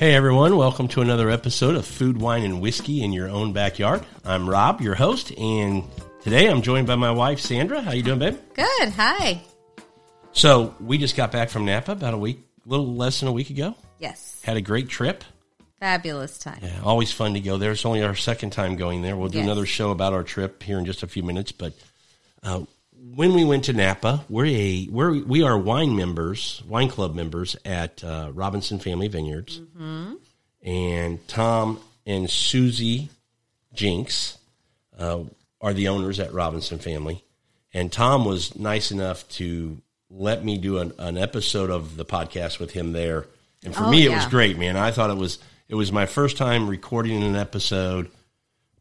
Hey everyone, welcome to another episode of Food, Wine, and Whiskey in Your Own Backyard. I'm Rob, your host, and today I'm joined by my wife, Sandra. How you doing, babe? Good. Hi. So we just got back from Napa about a week, a little less than a week ago. Yes. Had a great trip. Fabulous time. Yeah, always fun to go there. It's only our second time going there. We'll do Yes. another show about our trip here in just a few minutes. But uh, when we went to Napa, we're a we're we are wine members, wine club members at uh, Robinson Family Vineyards, Mm-hmm. and Tom and Susie Jinks uh, are the owners at Robinson Family. And Tom was nice enough to let me do an, an episode of the podcast with him there. And for Oh, me, it was great, man. I thought it was it was my first time recording an episode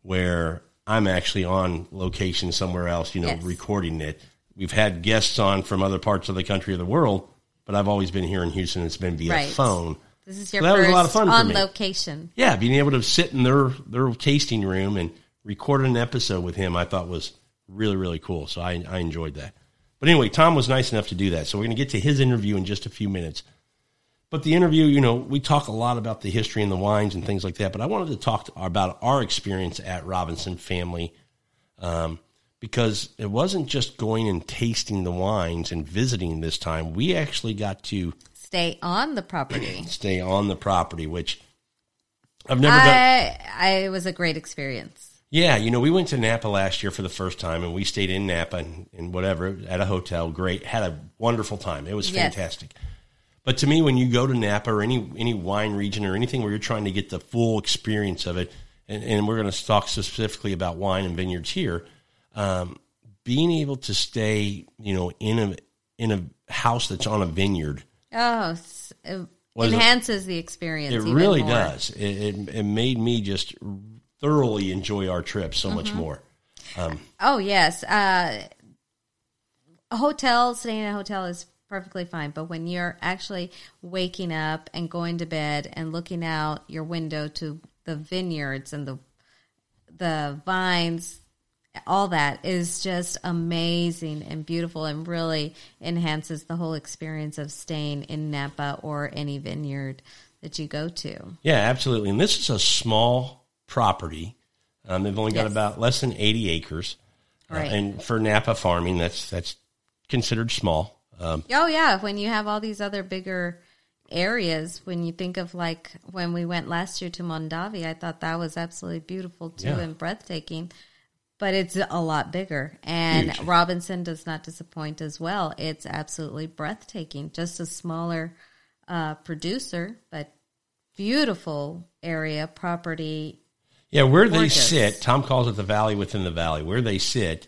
where I'm actually on location somewhere else, you know, Yes. recording it. We've had guests on from other parts of the country or the world, but I've always been here in Houston. It's been via Right. phone. This is your So that was first a lot of fun on location. Yeah, being able to sit in their their tasting room and record an episode with him, I thought was really really cool. So I I enjoyed that. But anyway, Tom was nice enough to do that. So we're going to get to his interview in just a few minutes. But the interview, you know, we talk a lot about the history and the wines and things like that. But I wanted to talk to, about our experience at Robinson Family um, because it wasn't just going and tasting the wines and visiting this time. We actually got to Stay on the property. stay on the property, which I've never done. I, I it was a great experience. Yeah, you know, we went to Napa last year for the first time, and we stayed in Napa and, and whatever at a hotel. Great, had a wonderful time. It was Yes. fantastic. But to me, when you go to Napa or any any wine region or anything where you're trying to get the full experience of it, and, and we're going to talk specifically about wine and vineyards here, um, being able to stay, you know, in a in a house that's on a vineyard, Oh, it enhances the experience. it really more. does. It, it, it made me just thoroughly enjoy our trip so much Mm-hmm. more. Oh yes, uh, a hotel staying in a hotel is perfectly fine, but when you're actually waking up and going to bed and looking out your window to the vineyards and the the vines, all that is just amazing and beautiful, and really enhances the whole experience of staying in Napa or any vineyard that you go to. Yeah, absolutely. And this is a small property. Um, they've only got Yes. about less than 80 acres. Uh, and for Napa farming, that's that's considered small. Um, Oh yeah, when you have all these other bigger areas, when you think of like when we went last year to Mondavi, I thought that was absolutely beautiful too Yeah. and breathtaking. But it's a lot bigger, and Huge. Robinson does not disappoint as well. It's absolutely breathtaking. Just a smaller uh, producer, but beautiful area property. yeah, where they sit, Tom calls it the valley within the valley. Where they sit,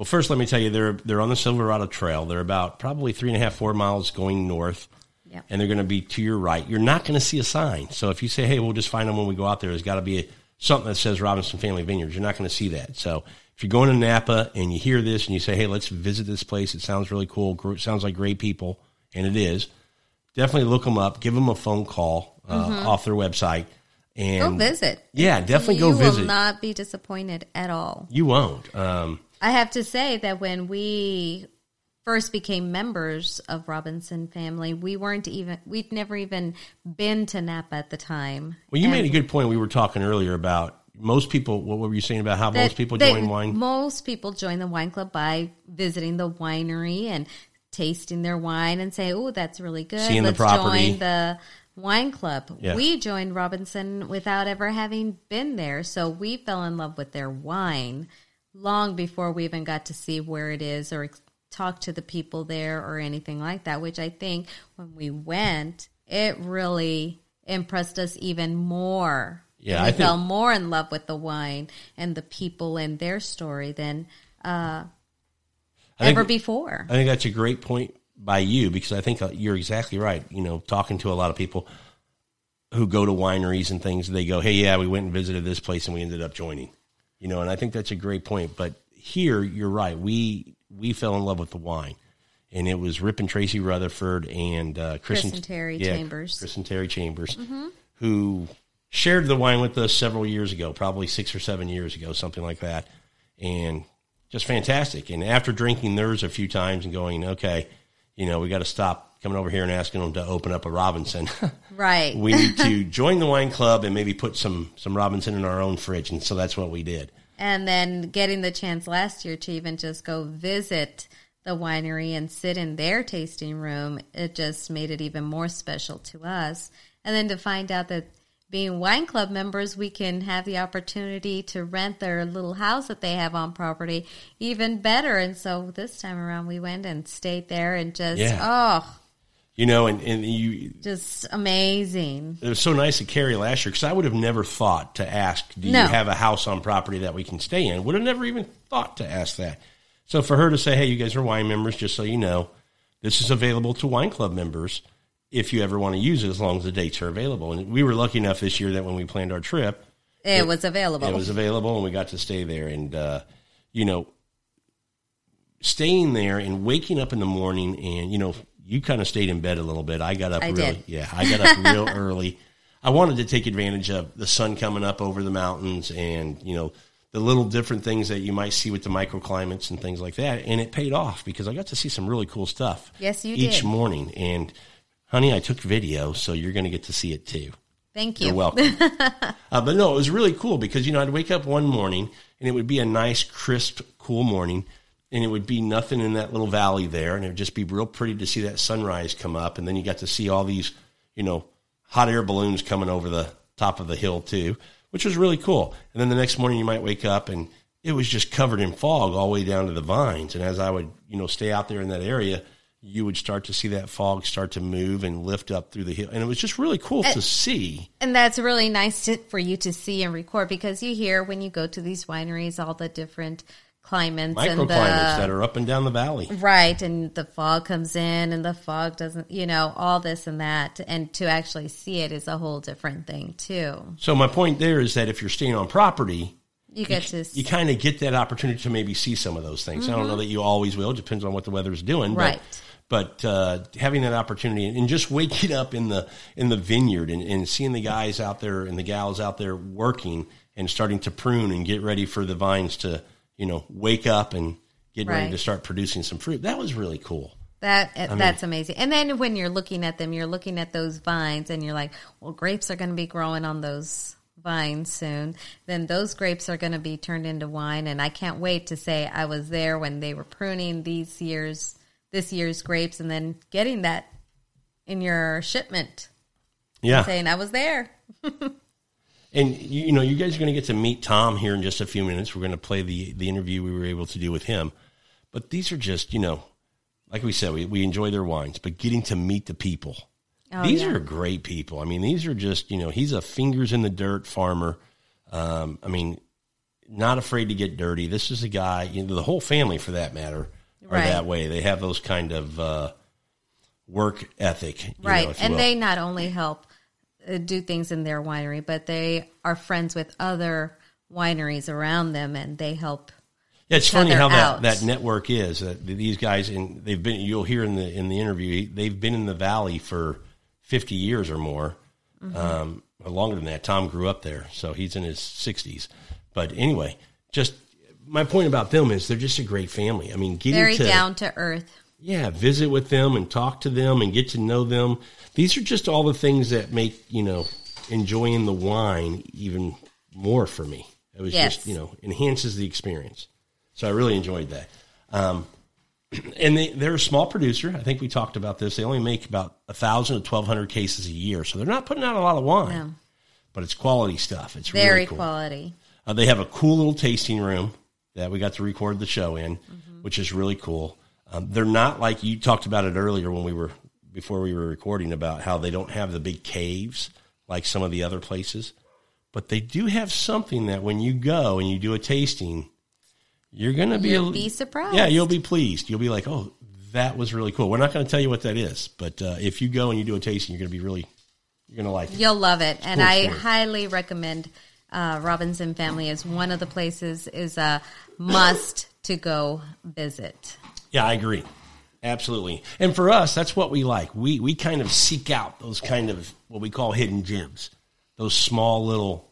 well, first let me tell you, they're they're on the Silverado Trail. They're about probably three and a half, four miles going north. Yep. and they're going to be to your right. You're not going to see a sign. So if you say, "Hey, we'll just find them when we go out there," there's got to be a, something that says Robinson Family Vineyards. You're not going to see that. So if you're going to Napa and you hear this and you say, "Hey, let's visit this place. It sounds really cool. Gr- Sounds like great people," and it is. Definitely look them up. Give them a phone call uh, off their website. Go And visit. Yeah, definitely you go visit. will not be disappointed at all. you won't. Um, I have to say that when we first became members of Robinson family, we weren't even we'd never even been to Napa at the time. well, you And made a good point. We were talking earlier about most people. What were you saying about how that- most people join wine? Most people join the wine club by visiting the winery and tasting their wine and say, "Oh, that's really good. Seeing Let's property." join the wine club." Yeah. We joined Robinson without ever having been there, so we fell in love with their wine long before we even got to see where it is or talk to the people there or anything like that. Which I think when we went, it really impressed us even more. Yeah, I we think- fell more in love with the wine and the people and their story than uh, think- ever before. I think that's a great point by you because I think uh, you're exactly right. You know, talking to a lot of people who go to wineries and things, they go, "Hey, yeah, we went and visited this place and we ended up joining." You know, and I think that's a great point. But here, you're right. We we fell in love with the wine, and it was Rip and Tracy Rutherford and uh, Chris, Chris and Terry Chambers. Chris and Terry Chambers, who shared the wine with us several years ago, probably six or seven years ago, something like that, and just fantastic. And after drinking theirs a few times and going, okay, you know, we got to stop coming over here and asking them to open up a Robinson. Right. we need to join the wine club and maybe put some some Robinson in our own fridge, and so that's what we did. and then getting the chance last year to even just go visit the winery and sit in their tasting room, it just made it even more special to us. And then to find out that being wine club members, we can have the opportunity to rent their little house that they have on property even better. And so this time around, we went and stayed there and just, Yeah. oh, You know, and and you just amazing. it was so nice of Carrie last year because I would have never thought to ask, "Do No. you have a house on property that we can stay in?" Would have never even thought to ask that. So for her to say, "Hey, you guys are wine members," just so you know, this is available to wine club members if you ever want to use it, as long as the dates are available. And we were lucky enough this year that when we planned our trip, It, was available. it was available, and we got to stay there. And uh, you know, staying there and waking up in the morning, and you know, you kind of stayed in bed a little bit. I got up I really, did. yeah, I got up real early. I wanted to take advantage of the sun coming up over the mountains, and you know, the little different things that you might see with the microclimates and things like that. And it paid off because I got to see some really cool stuff. Yes, you did. each did. morning, and honey, I took video, so you're going to get to see it too. Thank you. You're welcome. uh, but no, it was really cool because you know I'd wake up one morning and it would be a nice, crisp, cool morning, and it would be nothing in that little valley there, and it would just be real pretty to see that sunrise come up, and then you got to see all these, you know, hot air balloons coming over the top of the hill too, which was really cool. And then the next morning you might wake up and it was just covered in fog all the way down to the vines, and as I would, you know, stay out there in that area. You would start to see that fog start to move and lift up through the hill, and it was just really cool to see. And that's really nice to, for you to see and record because you hear when you go to these wineries all the different climates and microclimates the that are up and down the valley. right and the fog comes in and the fog doesn't you know all this and that and to actually see it is a whole different thing too So my point there is that if you're staying on property, you get to you kind of get that opportunity to maybe see some of those things. I don't know that you always will; it depends on what the weather's doing. Mm-hmm. Right. But, but uh, having that opportunity and just waking up in the in the vineyard and, and seeing the guys out there and the gals out there working and starting to prune and get ready for the vines to you know wake up and get ready to start producing some fruit. That was really cool. that that's amazing and then when you're looking at them you're looking at those vines and you're like well grapes are going to be growing on those vines soon then those grapes are going to be turned into wine and i can't wait to say i was there when they were pruning these years this year's grapes and then getting that in your shipment Yeah. saying i was there And you, you know, you guys are going to get to meet Tom here in just a few minutes. We're going to play the the interview we were able to do with him. But these are just, you know, like we said, we, we enjoy their wines, but getting to meet the people. Oh, these yeah. are great people. I mean, these are just, you know, he's a fingers in the dirt farmer. Um, I mean, not afraid to get dirty. This is a guy, you know, the whole family for that matter are Right. that way. They have those kind of uh, work ethic, you right know, and they not only help uh, do things in their winery but they are friends with other wineries around them and they help Yeah, it's funny how that, out. that network is. That these guys, and they've been. You'll hear in the in the interview, they've been in the valley for fifty years or more, Mm-hmm. um, longer than that. Tom grew up there, so he's in his sixties. But anyway, just my point about them is they're just a great family. I mean, getting very to down to earth yeah, visit with them and talk to them and get to know them. These are just all the things that make you know enjoying the wine even more for me. It was Yes. just you know enhances the experience. So I really enjoyed that. Um, and they, they're a small producer. I think we talked about this. They only make about a thousand to twelve hundred cases a year, so they're not putting out a lot of wine. No. But it's quality stuff. It's very really cool. quality Uh, they have a cool little tasting room that we got to record the show in, Mm-hmm. which is really cool. Um, they're not like you talked about it earlier when we were before we were recording about how they don't have the big caves like some of the other places, but they do have something that when you go and you do a tasting, you're gonna be You'll a- be surprised. Yeah, you'll be pleased. You'll be like, oh, that was really cool. We're not going to tell you what that is, but uh, if you go and you do a tasting, you're going to be really, you're going to like it. You'll love it, and cool I story. highly recommend uh, Robinson Family is one of the places is a must to go visit. Yeah, I agree. Absolutely. And for us, that's what we like. We we kind of seek out those kind of what we call hidden gems. Those small little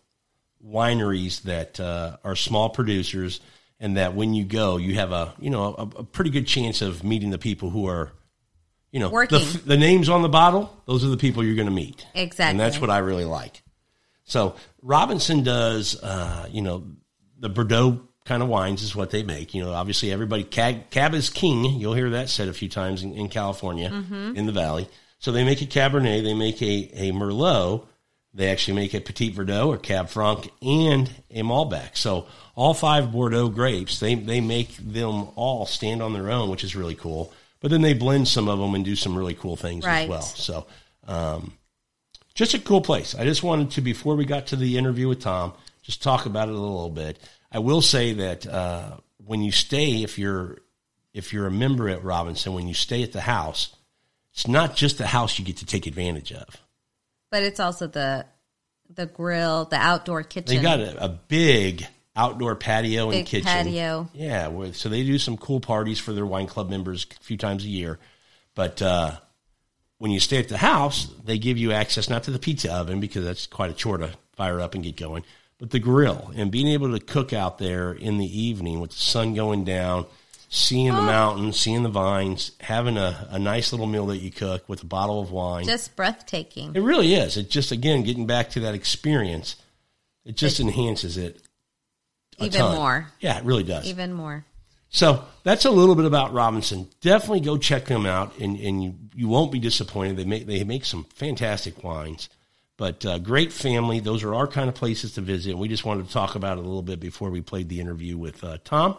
wineries that uh, are small producers and that when you go, you have a, you know, a, a pretty good chance of meeting the people who are you know, Working. the, the names on the bottle, those are the people you're going to meet. Exactly. And that's what I really like. So Robinson does, uh, you know, the Bordeaux kind of wines is what they make. You know, obviously everybody, cab, cab is king. You'll hear that said a few times in, in California, in the Valley. So they make a Cabernet, they make a, a Merlot, they actually make a Petit Verdot or Cab Franc and a Malbec. So all five Bordeaux grapes, they, they make them all stand on their own, which is really cool. But then they blend some of them and do some really cool things as well. So, um, just a cool place. I just wanted to, before we got to the interview with Tom, just talk about it a little bit. I will say that uh, when you stay, if you're if you're a member at Robinson, when you stay at the house, it's not just the house you get to take advantage of. But it's also the the grill, the outdoor kitchen. They got a, a big outdoor patio and kitchen. patio. Yeah, so they do some cool parties for their wine club members a few times a year. But uh, when you stay at the house, they give you access not to the pizza oven because that's quite a chore to fire up and get going, but the grill and being able to cook out there in the evening with the sun going down, seeing the oh. mountains, seeing the vines, having a, a nice little meal that you cook with a bottle of wine. just breathtaking. It really is. It just again getting back to that experience. It just enhances it Even ton. more. Yeah, it really does. Even more. So that's a little bit about Robinson. Definitely go check them out, and, and you, you won't be disappointed. They make they make some fantastic wines, but uh, great family. Those are our kind of places to visit. We just wanted to talk about it a little bit before we played the interview with uh, Tom,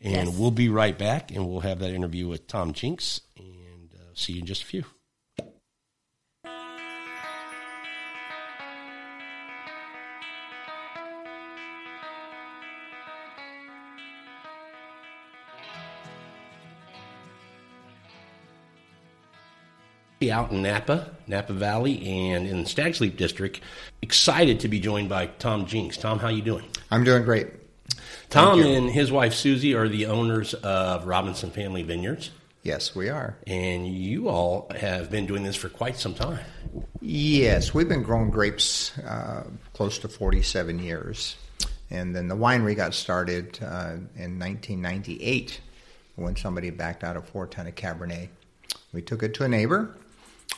and Yes. we'll be right back, and we'll have that interview with Tom Jinks, and uh, see you in just a few. Out in Napa, Napa Valley, and in the Stags Leap District. Excited to be joined by Tom Jinks. Tom, how you doing? I'm doing great. Tom and his wife Susie are the owners of Robinson Family Vineyards, Yes, we are. and you all have been doing this for quite some time. Yes, we've been growing grapes uh, close to 47 years. And then the winery got started uh, in 1998 when somebody backed out a four ton of Cabernet. We took it to a neighbor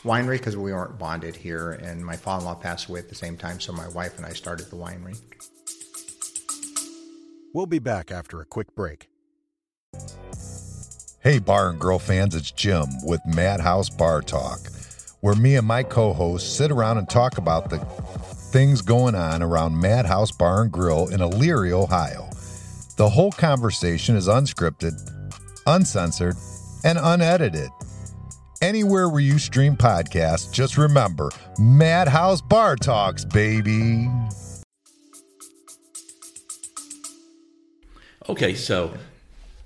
winery because we weren't bonded here, and my father in law passed away at the same time, so my wife and I started the winery. We'll be back after a quick break. Hey, Bar and Grill fans, it's Jim with Madhouse Bar Talk, where me and my co hosts sit around and talk about the things going on around Madhouse Bar and Grill in Elyria, Ohio. The whole conversation is unscripted, uncensored, and unedited. Anywhere where you stream podcasts, just remember Madhouse Bar Talks, baby. Okay, so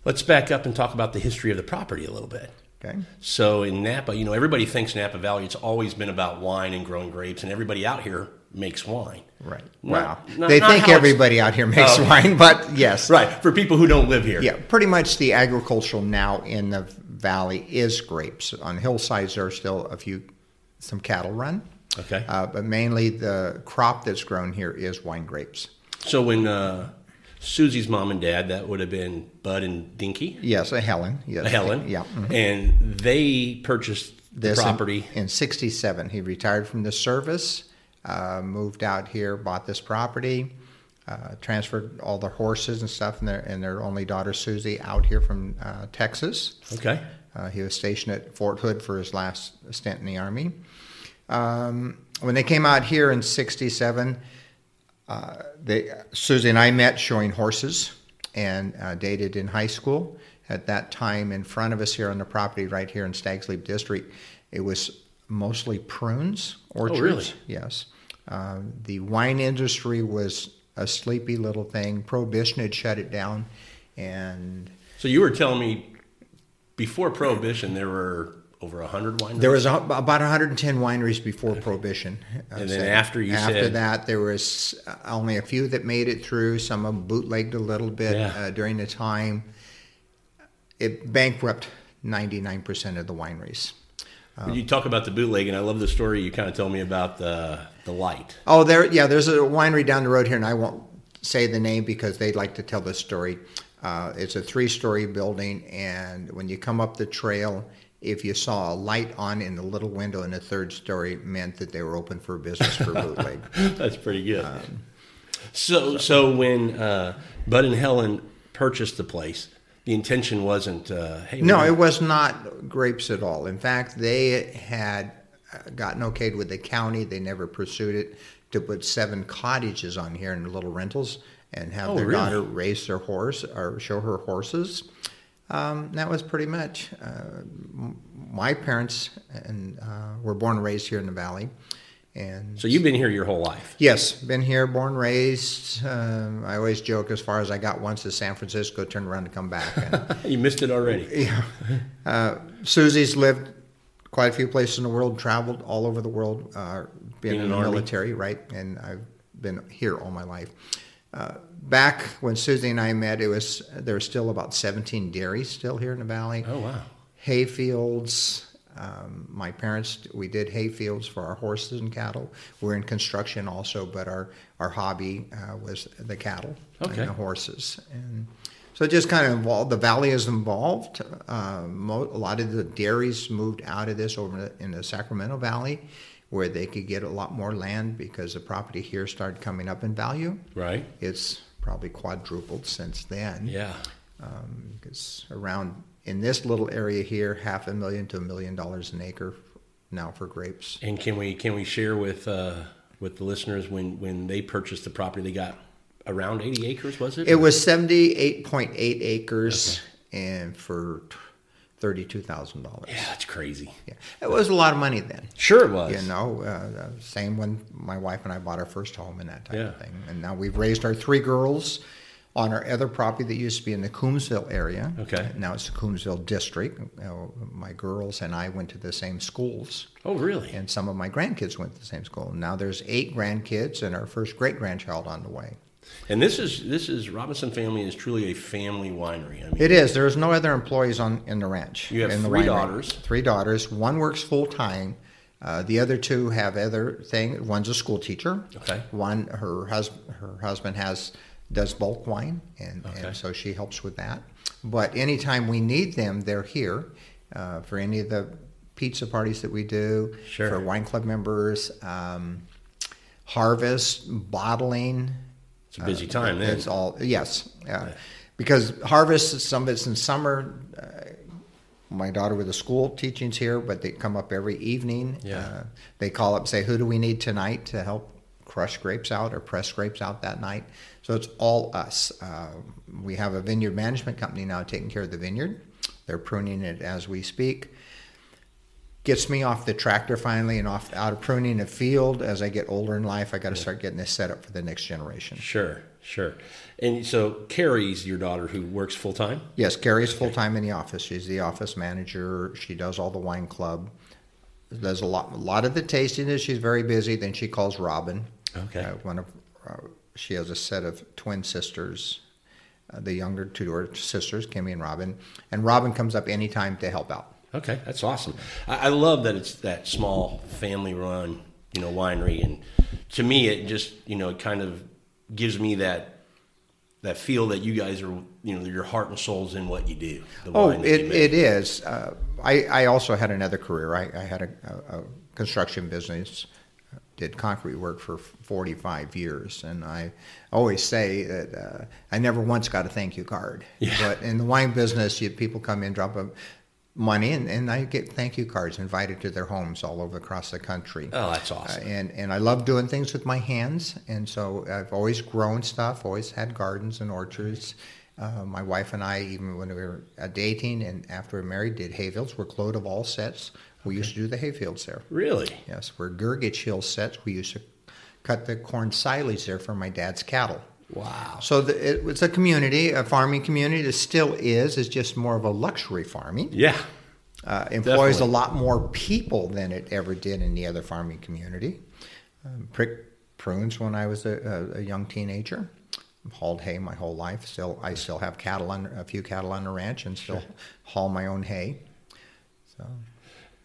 let's back up and talk about the history of the property a little bit. Okay? So in Napa, you know, everybody thinks Napa Valley, it's always been about wine and growing grapes, and everybody out here makes wine. Right. Not- wow. not- they not think everybody out here makes Oh. wine, but yes. Right, for people who don't live here. Yeah, pretty much the agricultural now in the valley is grapes. On hillsides, there are still a few, some cattle run, Okay. uh, but mainly the crop that's grown here is wine grapes. So when uh, Susie's mom and dad, that would have been Bud and Dinky, Yes, a Helen. Yes, a Helen. Yeah. mhm. And they purchased the This in- property. in, '67. He retired from the service, uh, moved out here, bought this property, uh, transferred all the horses and stuff, and their and their only daughter Susie out here from uh, Texas. okay. Uh, he was stationed at Fort Hood for his last stint in the Army. Um, when they came out here in '67, uh, they, Susie and I met showing horses and uh, dated in high school. At that time, in front of us here on the property, right here in Stags Leap District, it was mostly prunes orchards. really? Yes. Uh, the wine industry was a sleepy little thing. Prohibition had shut it down, and So you were telling me before Prohibition, there were over 100 wineries? There was a, about 110 wineries before Prohibition. And then after you after said- that, there was only a few that made it through. Some of them bootlegged a little bit Yeah. uh, during the time. It bankrupt 99% of the wineries. When you talk about the bootleg, and I love the story you kind of told me about the the light. Oh, there, yeah. There's a winery down the road here, and I won't say the name because they'd like to tell the story. Uh, it's a three-story building, and when you come up the trail, if you saw a light on in the little window in the third story, it meant that they were open for business for bootleg. That's pretty good. so, so when uh, Bud and Helen purchased the place, the intention wasn't, uh, hey, No, it was not grapes at all. In fact, they had gotten okayed with the county. They never pursued it to put seven cottages on here in little rentals and have Oh, their really? daughter race their horse or show her horses. Um, that was pretty much. Uh, my parents and uh, were born and raised here in the valley, and So you've been here your whole life. Yes, been here, born, raised. Um, I always joke as far as I got once to San Francisco, turned around to come back. And, You missed it already. yeah. uh, Susie's lived quite a few places in the world, traveled all over the world, uh, been Being in the Army. military, right? And I've been here all my life. Uh, back when Susie and I met, it was there were still about 17 dairies still here in the valley Oh, wow. hay fields. Um, my parents, we did hay fields for our horses and cattle. We're in construction also, but our, our hobby uh, was the cattle Okay. and the horses. And so it just kind of evolved. The valley is involved. Uh, mo- a lot of the dairies moved out of this over in the Sacramento Valley where they could get a lot more land because the property here started coming up in value. Right? It's probably quadrupled since then Yeah. because around in this little area here, half a million to a million dollars an acre now for grapes. And can we can we share with uh, with the listeners when when they purchased the property, they got around eighty acres, was it? It was seventy-eight point eight acres, and for thirty-two thousand dollars. Yeah, that's crazy. Yeah, it was a lot of money then. Sure, it was. You know, uh, same when my wife and I bought our first home and that type Yeah. of thing. And now we've raised our three girls on our other property that used to be in the Coombsville area. Okay. Now it's the Coombsville district. My girls and I went to the same schools. Oh, really? and some of my grandkids went to the same school. Now there's eight grandkids and our first great grandchild on the way. And this is this is Robinson family is truly a family winery. I mean, It is. There's no other employees on in the ranch. You have in three daughters. Three daughters. One works full time. Uh, the other two have other thing. One's a school teacher. Okay. One her husband her husband has does bulk wine, and, Okay. and so she helps with that. But anytime we need them, they're here uh, for any of the pizza parties that we do. Sure. For wine club members, um, harvest, bottling. It's a busy time then. It's all yes, yeah. Because harvest, some of it's in summer. Uh, my daughter with the school teachings here, but they come up every evening. Yeah. Uh, they call up, and say, "Who do we need tonight to help crush grapes out or press grapes out that night?" So it's all us. Uh, we have a vineyard management company now taking care of the vineyard. They're pruning it as we speak. Gets me off the tractor finally and off out of pruning a field. As I get older in life, I got to start getting this set up for the next generation. Sure, sure. And so Carrie's your daughter who works full time. Yes, Carrie's full time in the office. She's the office manager. She does all the wine club. Does a lot, a lot of the tasting. Is she's very busy. Then she calls Robin. Okay. Uh, one of uh, she has a set of twin sisters. Uh, the younger two sisters, Kimmy and Robin, and Robin comes up anytime to help out. Okay, that's awesome. I, I love that it's that small family run, you know, winery, and to me, it just you know, it kind of gives me that that feel that you guys are, you know, your heart and soul's in what you do. Oh, it, it is. Uh, I, I also had another career. I, I had a, a, a construction business, did concrete work for 45 years, and I always say that uh, I never once got a thank you card. Yeah. But in the wine business, you, people come in, drop a money, and, and I get thank you cards invited to their homes all over across the country. Oh, that's Uh, awesome. and and I love doing things with my hands, and so I've always grown stuff, always had gardens and orchards. Uh, my wife and I, even when we were uh, dating and after we were married, did hayfields. We're Clos Du Val sets. We used to do the hayfields there. really? Yes, we're Grgich Hill sets. We used to cut the corn silage there for my dad's cattle. Wow. So the, it was a community, a farming community. It still is. It's just more of a luxury farming Yeah. uh, employs Definitely. a lot more people than it ever did in the other farming community. Um, pricked prunes when I was a, a, a young teenager. Hauled hay my whole life. Still, I still have cattle on a few cattle on the ranch, and still haul my own hay.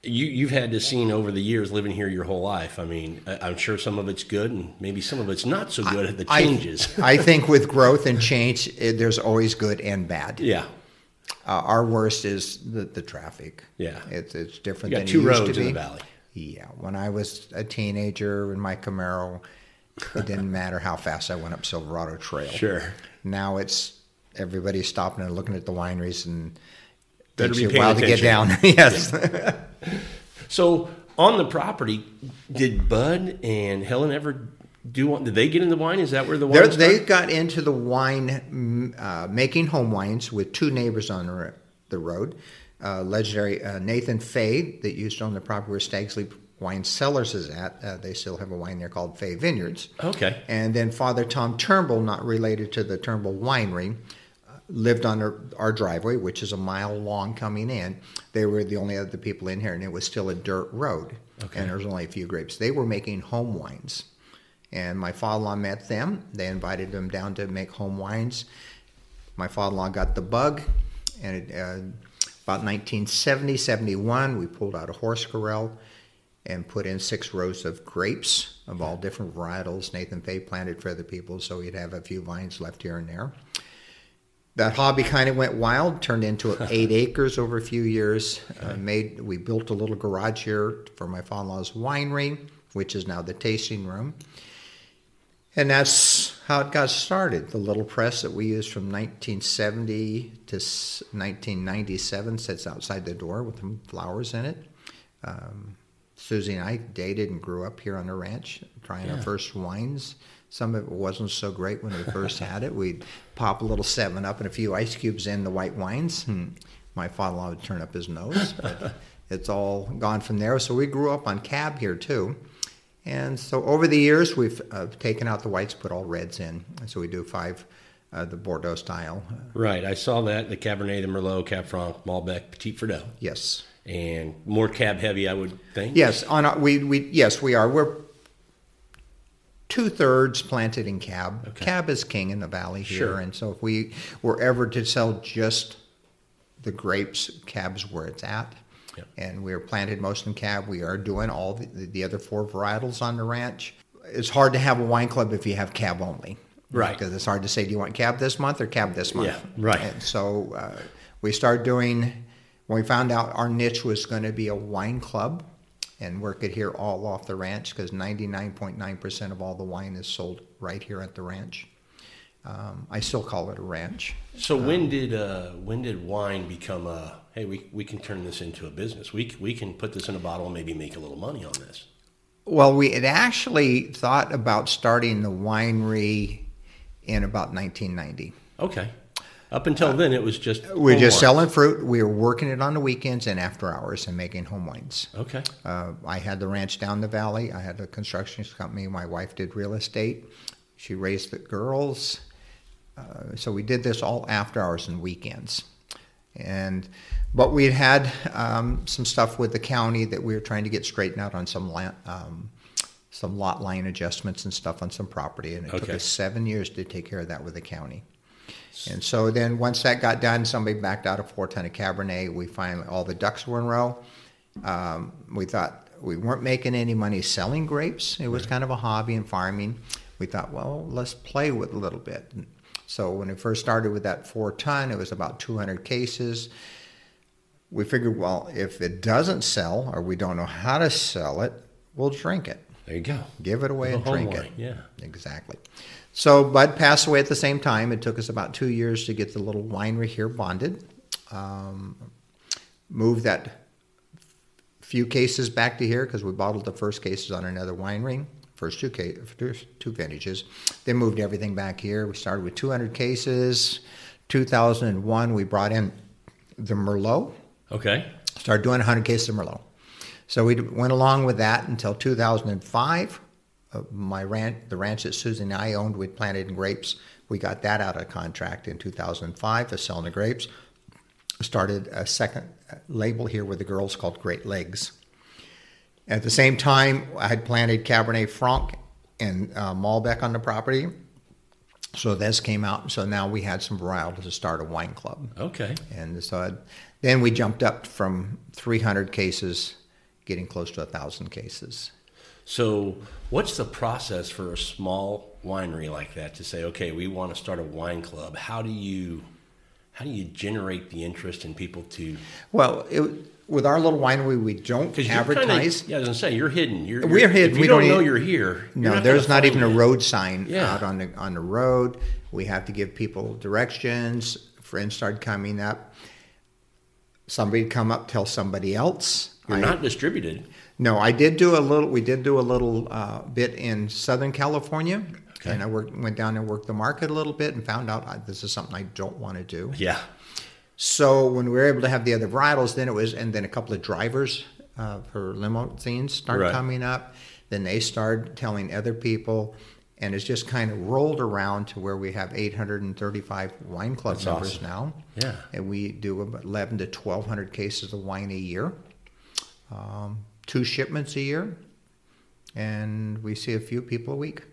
You you've had this scene over the years living here your whole life. I mean, I- I'm sure some of it's good and maybe some of it's not so good. At the changes. I, think with growth and change, eh, there's always good and bad. yeah. Uh, our worst is the, the traffic. Yeah. it's it's You different got than two it used roads to in the valley. Yeah, when I was a teenager in my Camaro, it didn't matter how fast I went up Silverado Trail. Sure. Now it's everybody's stopping and looking at the wineries and Better takes be paying while to get down. attention. yes. So on the property, did Bud and Helen ever do? Did they get into wine? Is that where the wine? they got into the wine mm, uh, making home wines with two neighbors on the, road. Uh, legendary uh, Nathan Fay, that used to own the property where Stag's Leap Wine Cellars is at. Uh, they still have a wine there called Fay Vineyards. Okay. And then Father Tom Turnbull, not related to the Turnbull Winery, lived on our, our driveway, which is a mile long coming in. They were the only other people in here, and it was still a dirt road. Okay. And there was only a few grapes. They were making home wines. And my father in law met them. They invited them down to make home wines. My father in law got the bug, and it, uh, about 1970, 71, we pulled out a horse corral and put in six rows of grapes of all different varietals. Nathan Fay planted for other people, so we'd have a few vines left here and there. That hobby kind of went wild, turned into eight acres over a few years. Uh, made we built a little garage here for my father-in-law's winery, which is now the tasting room. And that's how it got started. The little press that we used from 1970 to 1997 sits outside the door with some flowers in it. Um, Susie and I dated and grew up here on the ranch, trying our first wines. Some of it wasn't so great when we first had it. We'd pop a little Seven Up and a few ice cubes in the white wines. And my father-in-law would turn up his nose. But it's all gone from there. So we grew up on cab here too. And so over the years, we've uh, taken out the whites, put all reds in. And so we do five, uh, the Bordeaux style. Right. I saw that the Cabernet, the Merlot, Cab Franc, Malbec, Petit Verdot, yes. and more cab heavy, I would think. Yes, on our, we we yes we are. We're two thirds planted in cab. Okay. Cab is king in the valley here, Sure. and so if we were ever to sell just the grapes, cab's where it's at. Yep. And we're planted most in cab. We are doing all the, the other four varietals on the ranch. It's hard to have a wine club if you have cab only. Right. Because it's hard to say, do you want cab this month or cab this month? Yeah, right. And so uh, we started doing, when we found out our niche was going to be a wine club and work it here all off the ranch because 99.9% of all the wine is sold right here at the ranch. Um, I still call it a ranch. So when did uh, when did wine become a hey we, we can turn this into a business we we can put this in a bottle and maybe make a little money on this Well, we had actually thought about starting the winery in about 1990. okay up until then it was just We were just wines. selling fruit. We were working it on the weekends and after hours and making home wines. okay Uh, I had the ranch down the valley. I had a construction company. My wife did real estate. She raised the girls. Uh, so we did this all after hours and weekends. And but we had um, some stuff with the county that we were trying to get straightened out on some land, um, some lot line adjustments and stuff on some property, and it took us seven years to take care of that with the county. And so then once that got done, somebody backed out a four ton of Cabernet. We finally all the ducks were in row. Um, we thought we weren't making any money selling grapes. It was kind of a hobby and farming. We thought, well, let's play with a little bit. So when we first started with that four ton, it was about 200 cases. We figured, well, if it doesn't sell or we don't know how to sell it, we'll drink it, there you go give it away and drink wine, it. yeah Exactly. So Bud passed away at the same time. It took us about two years to get the little winery here bonded. Um, moved that few cases back to here because we bottled the first cases on another winery, first two ca- first two vintages. Then moved everything back here. We started with 200 cases. 2001, we brought in the Merlot okay started doing 100 cases of Merlot. So we went along with that until 2005. My ranch, the ranch that Susan and I owned, we'd planted in grapes. We got that out of contract in 2005 for selling the grapes. Started a second uh, label here with the girls called Great Legs. At the same time, I had planted Cabernet Franc and uh, Malbec on the property. So this came out. So now we had some varietals to start a wine club. okay And so I- then we jumped up from 300 cases, getting close to 1,000 cases. So what's the process for a small winery like that to say okay we want to start a wine club how do you how do you generate the interest in people to? Well, it, with our little winery, we don't advertise. yeah, I was gonna say you're hidden. You're, We're you're- hidden. We don't, don't know you're here. No, you're not there's not even a road sign Yeah. out on the on the road. We have to give people directions. Friends start coming up. Somebody'd come up, tell somebody else. You're I- not distributed. No, I did do a little. We did do a little uh, bit in Southern California, Okay. and I worked, went down and worked the market a little bit, and found out uh, this is something I don't want to do. Yeah. So when we were able to have the other varietals, then it was, and then a couple of drivers uh, for limousines started Right. coming up. Then they started telling other people, and it's just kind of rolled around to where we have 835 wine club That's members awesome. now. Yeah. and we do about 11 to 1200 cases of wine a year, um, two shipments a year, and we see a few people a week.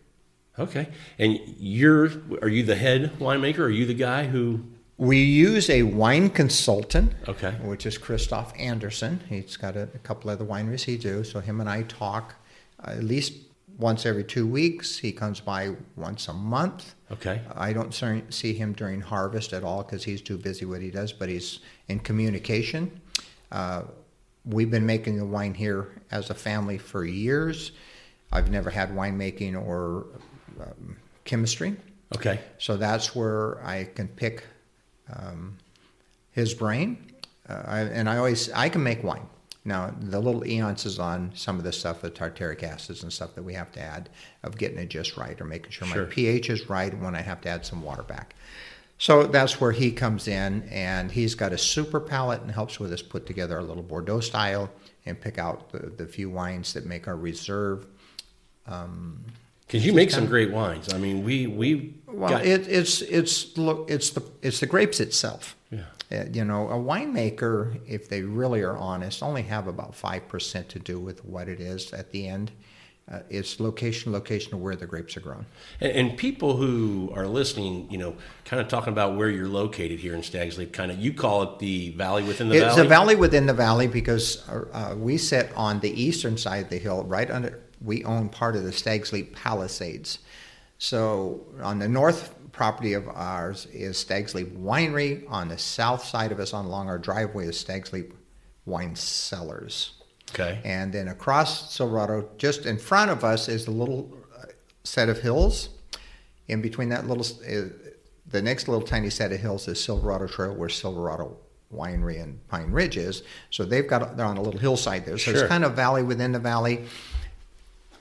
Okay. And you're are you the head winemaker? Are you the guy who? We use a wine consultant, Okay. which is Christoph Anderson. He's got a, a couple other wineries he do. So him and I talk uh, at least once every two weeks. He comes by once a month. Okay. I don't see him during harvest at all because he's too busy what he does, but he's in communication. Uh, we've been making the wine here as a family for years. I've never had winemaking or um, chemistry. Okay. So that's where I can pick um, his brain, uh, I, and I always I can make wine. Now the little nuances on some of the stuff, the tartaric acids and stuff that we have to add, of getting it just right or making sure Sure. my pH is right when I have to add some water back. So that's where he comes in, and he's got a super palate and helps with us put together our little Bordeaux style and pick out the, the few wines that make our reserve. Because you make some great wines. I mean, we we Well, got it, it's it's look it's the it's the grapes itself. Yeah. Uh, you know, a winemaker, if they really are honest, only have about five percent to do with what it is at the end. Uh, it's location, location of where the grapes are grown. And, and people who are listening, you know, kind of talking about where you're located here in Stags Leap, kind of you call it the valley within the it's valley. It's a valley within the valley because uh, we sit on the eastern side of the hill, right under. We own part of the Stags Leap Palisades. So on the north property of ours is Stags Leap Winery. On the south side of us, on along our driveway, is Stags Leap Wine Cellars. Okay. And then across Silverado, just in front of us, is a little uh, set of hills. In between that little, uh, the next little tiny set of hills is Silverado Trail, where Silverado Winery and Pine Ridge is. So they've got they're on a little hillside there. So Sure. it's kind of valley within the valley.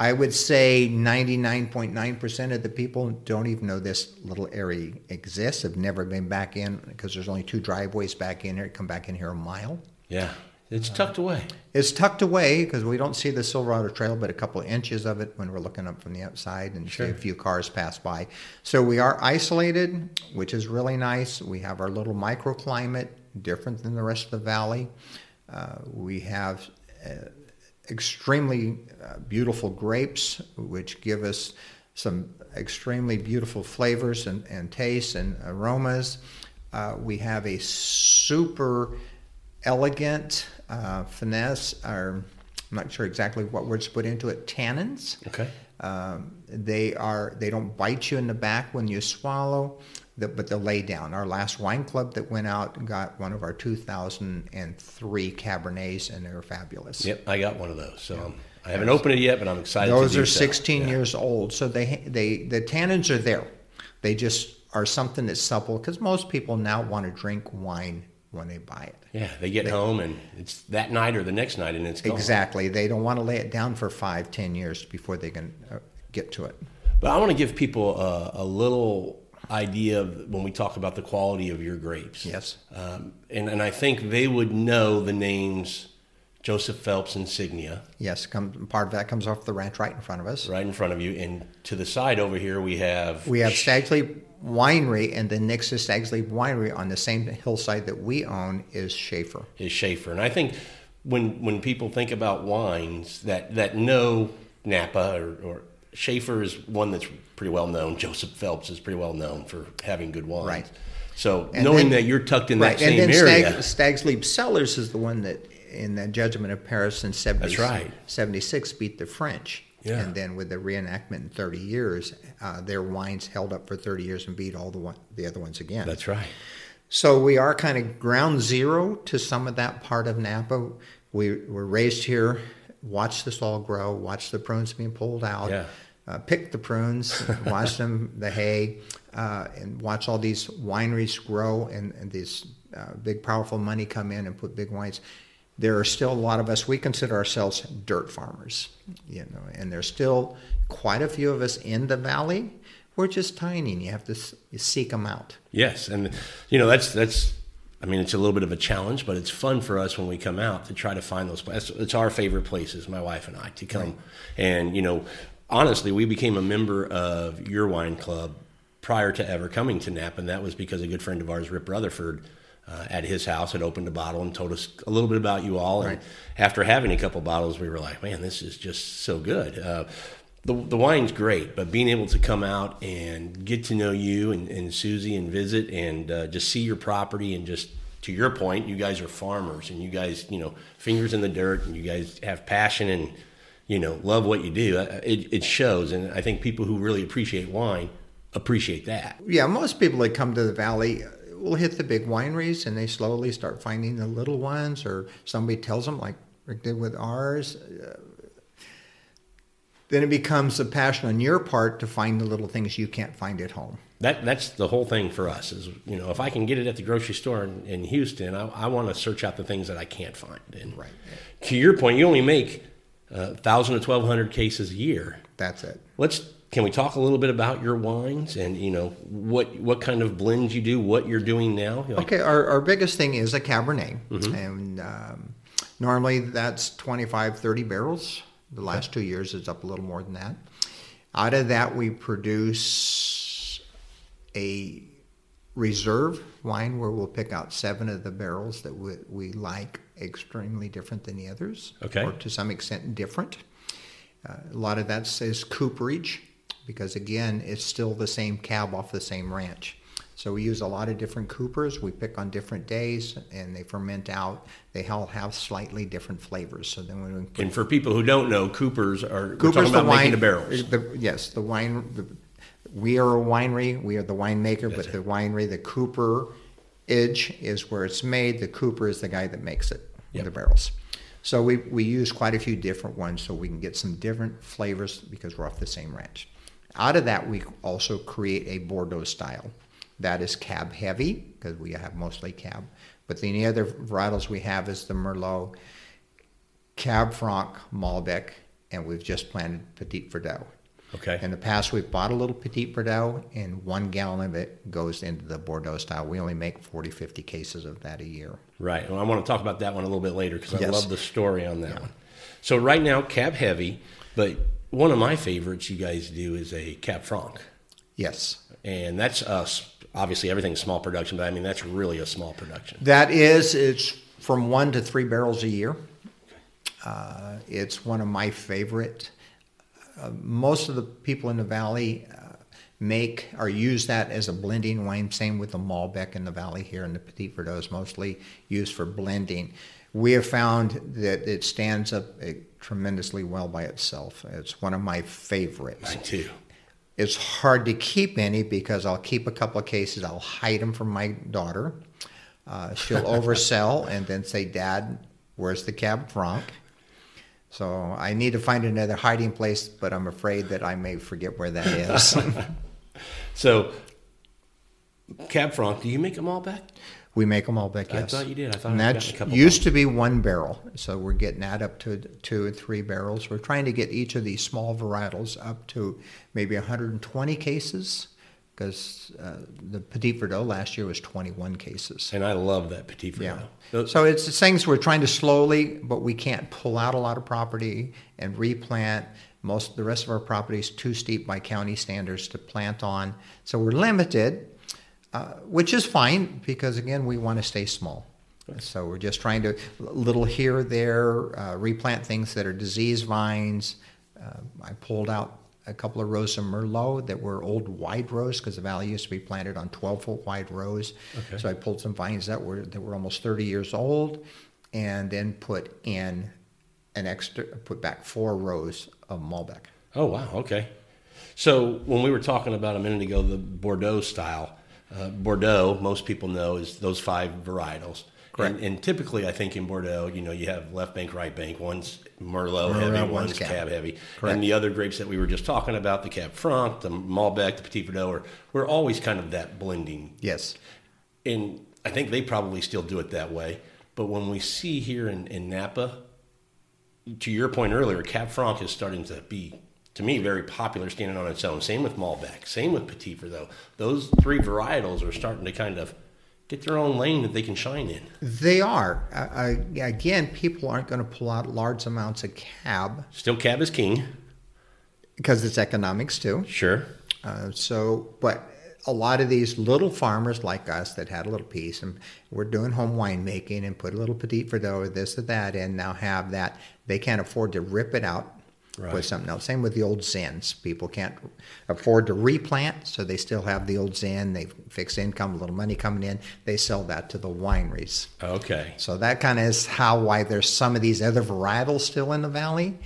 I would say 99.9% of the people don't even know this little area exists, have never been back in because there's only two driveways back in here. Come back in here a mile. Yeah. It's tucked away. It's tucked away because we don't see the Silverado Trail, but a couple of inches of it when we're looking up from the outside and Sure. see a few cars pass by. So we are isolated, which is really nice. We have our little microclimate, different than the rest of the valley. Uh, we have uh, extremely uh, beautiful grapes, which give us some extremely beautiful flavors and, and tastes and aromas. Uh, we have a super elegant uh, finesse, or I'm not sure exactly what words to put into it, tannins. Okay. Um, they are they don't bite you in the back when you swallow, but they'll lay down. Our last wine club that went out got one of our 2003 Cabernets, and they were fabulous. Yep. I got one of those. So um, I haven't opened it yet, but I'm excited. Those are so. 16 Yeah. years old, so they they the tannins are there. They just are something that's supple because most people now want to drink wine when they buy it. Yeah. They get home and it's that night or the next night, and it's gone. Exactly. They don't want to lay it down for five, ten years before they can uh, get to it. But I want to give people a, a little idea of when we talk about the quality of your grapes. Yes. Um, and, and I think they would know the names Joseph Phelps Insignia Yes, come, part of that comes off the ranch right in front of us. right in front of you. And to the side over here, we have. We have Stags Leap Winery, and then next to Stags Leap Winery on the same hillside that we own is Shafer. is Shafer. And I think when when people think about wines that, that know Napa or, or Shafer is one that's pretty well known. Joseph Phelps is pretty well known for having good wines. Right. So And knowing then- that you're tucked in that same and then area, Stag, Stags Leap Cellars is the one that in the Judgment of Paris in 70, That's right. 76 beat the French. Yeah. And then with the reenactment in 30 years, uh, their wines held up for 30 years and beat all the one, the other ones again. that's right. So we are kind of ground zero to some of that part of Napa. We were raised here, watched this all grow, watched the prunes being pulled out, Yeah. uh, picked the prunes, watched them, the hay, uh, and watch all these wineries grow and, and these uh, big, powerful money come in and put big wines. There are still a lot of us, we consider ourselves dirt farmers, you know, and there's still quite a few of us in the valley. We're just tiny and you have to s- seek them out. Yes, and you know that's that's. I mean, it's a little bit of a challenge, but it's fun for us when we come out to try to find those places. It's our favorite places, my wife and I, to come. And you know, honestly, we became a member of your wine club prior to ever coming to Napa, and that was because a good friend of ours, Rip Rutherford, uh, at his house had opened a bottle and told us a little bit about you all. And after having a couple bottles, we were like, man, this is just so good. Uh, the, the wine's great, but being able to come out and get to know you and, and Susie and visit and uh, just see your property and just to your point, you guys are farmers and you guys, you know, fingers in the dirt and you guys have passion and, you know, love what you do. Uh, It, it shows. And I think people who really appreciate wine appreciate that. Yeah, most people that come to the valley will hit the big wineries and they slowly start finding the little ones, or somebody tells them, like Rick did with ours. Uh, then it becomes a passion on your part to find the little things you can't find at home. That that's the whole thing for us is you know if I can get it at the grocery store in, in Houston, I, I want to search out the things that I can't find. And Right. to your point, you only make uh, thousand to twelve hundred cases a year. That's it. Let's can we talk a little bit about your wines and you know what what kind of blends you do, what you're doing now? Like, Okay, our, our biggest thing is a Cabernet. And um, normally that's 25, 30 barrels. The last two years it's up a little more than that. Out of that, we produce a reserve wine where we'll pick out seven of the barrels that we, we like extremely different than the others. Okay. Or to some extent different. Uh, a lot of that says cooperage because again, it's still the same cab off the same ranch. So we use a lot of different coopers. We pick on different days, and they ferment out. They all have slightly different flavors. So then when we And for people who don't know, Coopers are Cooper's talking about the wine. making the barrels. the- yes, the wine. The, we are a winery. We are the winemaker, but it. the winery, the Cooper Edge is where it's made. The Cooper is the guy that makes it, Yep. the barrels. So we, we use quite a few different ones so we can get some different flavors because we're off the same ranch. Out of that, we also create a Bordeaux style. That is cab heavy because we have mostly cab. But the other varietals we have is the Merlot, Cab Franc, Malbec, and we've just planted Petit Verdot. Okay. In the past, we've bought a little Petit Verdot, and one gallon of it goes into the Bordeaux style. We only make 40, 50 cases of that a year. Right. Well, I want to talk about that one a little bit later because I Yes. love the story on that one. So right now, cab heavy, but one of my favorites you guys do is a cab franc, Yes. and that's us. Obviously, everything's small production, but I mean that's really a small production. That is, it's from one to three barrels a year. Uh, it's one of my favorite. Uh, most of the people in the valley uh, make or use that as a blending wine. Same with the Malbec in the valley here, and the Petit Verdot is mostly used for blending. We have found that it stands up uh, tremendously well by itself. It's one of my favorites. Mine too. It's hard to keep any because I'll keep a couple of cases. I'll hide them from my daughter. Uh, she'll oversell and then say, "Dad, where's the cab franc?" So I need to find another hiding place, but I'm afraid that I may forget where that is. So, cab franc, do you make the Malbec? We make the Malbec. I Yes, thought you did. I thought and I that used to be one barrel. So we're getting that up to two and three barrels. We're trying to get each of these small varietals up to maybe 120 cases, because uh, the Petit Verdot last year was 21 cases. And I love that Petit Verdot. Yeah. So it's the things we're trying to slowly, but we can't pull out a lot of property and replant. Most the rest of our property is too steep by county standards to plant on, so we're limited, uh, which is fine because again we want to stay small. So we're just trying to little here there uh, replant things that are disease vines. Uh, I pulled out a couple of rows of Merlot that were old wide rows because the valley used to be planted on 12 foot wide rows. Okay. So I pulled some vines that were that were almost 30 years old, and then put in an extra, put back four rows of Malbec. Oh wow, okay. So when we were talking about a minute ago the Bordeaux style, Uh, Bordeaux, most people know, is those five varietals. And, and typically, I think in Bordeaux, you know, you have left bank, right bank. One's Merlot, Merlot, heavy, one's one's Cab. Cab, heavy, Correct. and the other grapes that we were just talking about, the Cab Franc, the Malbec, the Petit Verdot, are, we're always kind of that blending Yes. and I think they probably still do it that way. But when we see here in, in Napa, to your point earlier, Cab Franc is starting to be, to me, very popular standing on its own. Same with Malbec, same with Petit Verdot. Those three varietals are starting to kind of get their own lane that they can shine in. They are. Uh, again, people aren't going to pull out large amounts of cab Still, Cab is king, because it's economics too. sure. Uh, so, but a lot of these little farmers like us that had a little piece and we're doing home winemaking and put a little Petit Verdot or this or that and now have that. They can't afford to rip it out, Right. put something else. Same with the old Zins. People can't afford to replant, so they still have the old Zin. They fix income, a little money coming in. They sell that to the wineries. Okay. So that kind of is how why there's some of these other varietals still in the valley.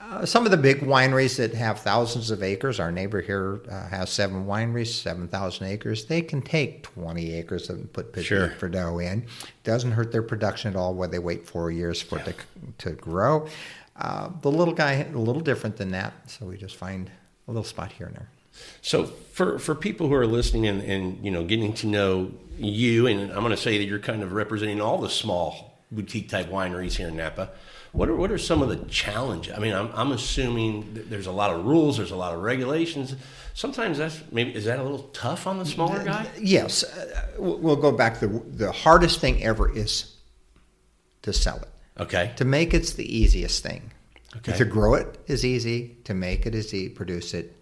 Uh, some of the big wineries that have thousands of acres, our neighbor here uh, has seven wineries, 7,000 acres. They can take 20 acres and put Petit Sure. Verdot in. Doesn't hurt their production at all where they wait four years for it to, to grow. Uh, the little guy, a little different than that. So we just find a little spot here and there. So for for people who are listening and, and you know getting to know you, and I'm going to say that you're kind of representing all the small boutique type wineries here in Napa. What are what are some of the challenges? I mean, I'm I'm assuming that there's a lot of rules, there's a lot of regulations. Sometimes that's maybe is that a little tough on the smaller guy? Yes, uh, we'll we'll go back. The, the hardest thing ever is to sell it. Okay. To make it's the easiest thing. Okay. To grow it is easy. To make it is easy. Produce it,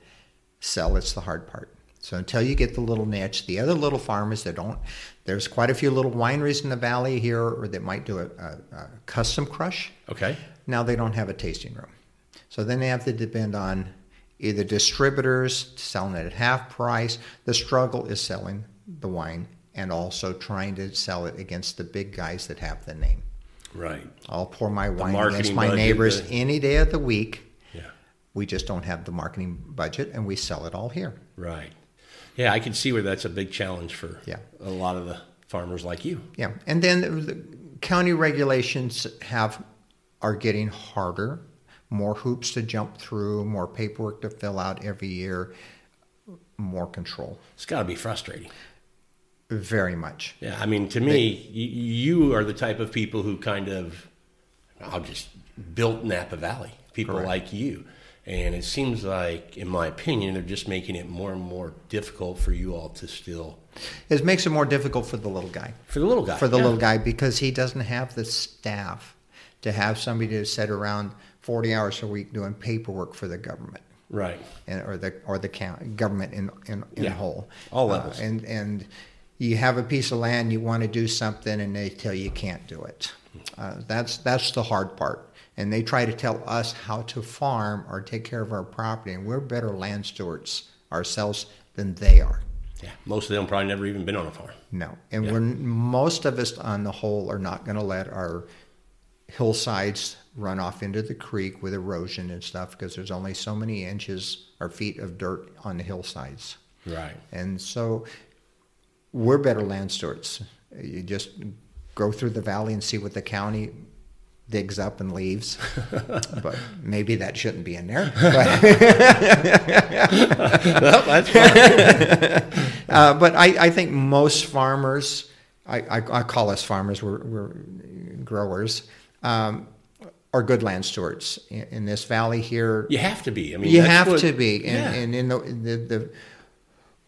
sell it's the hard part. So until you get the little niche, the other little farmers that don't, there's quite a few little wineries in the valley here, or that might do a, a, a custom crush. Okay. Now they don't have a tasting room, so then they have to depend on either distributors selling it at half price. The struggle is selling the wine and also trying to sell it against the big guys that have the name. Right. I'll pour my wine against my budget, neighbors the- any day of the week. Yeah. We just don't have the marketing budget, and we sell it all here. Right. Yeah, I can see where that's a big challenge for Yeah. a lot of the farmers like you. Yeah, and then the county regulations have are getting harder, more hoops to jump through, more paperwork to fill out every year, more control. It's got to be frustrating. Very much. Yeah, I mean, to me, you, you are the type of people who kind of, I'll just built Napa Valley. People Correct. like you, and it seems like, in my opinion, they're just making it more and more difficult for you all to still It makes it more difficult for the little guy. for the little guy. For the yeah. little guy because he doesn't have the staff to have somebody to sit around 40 hours a week doing paperwork for the government. right? and, or the or the count, government in in, in Yeah. whole, All Uh, levels. and and you have a piece of land, you want to do something, and they tell you you can't do it. Uh, that's that's the hard part. And they try to tell us how to farm or take care of our property, and we're better land stewards ourselves than they are. Yeah, most of them probably never even been on a farm. No, and Yeah. we're most of us on the whole are not going to let our hillsides run off into the creek with erosion and stuff because there's only so many inches or feet of dirt on the hillsides. Right. And so we're better land stewards. You just go through the valley and see what the county digs up and leaves. but maybe that shouldn't be in there. But, well, that's fine. uh, but I, I think most farmers, I, I, I call us farmers, we're, we're growers, um, are good land stewards. In, in this valley here, you have to be. I mean, you have what- to be. And, yeah. and in the, the, the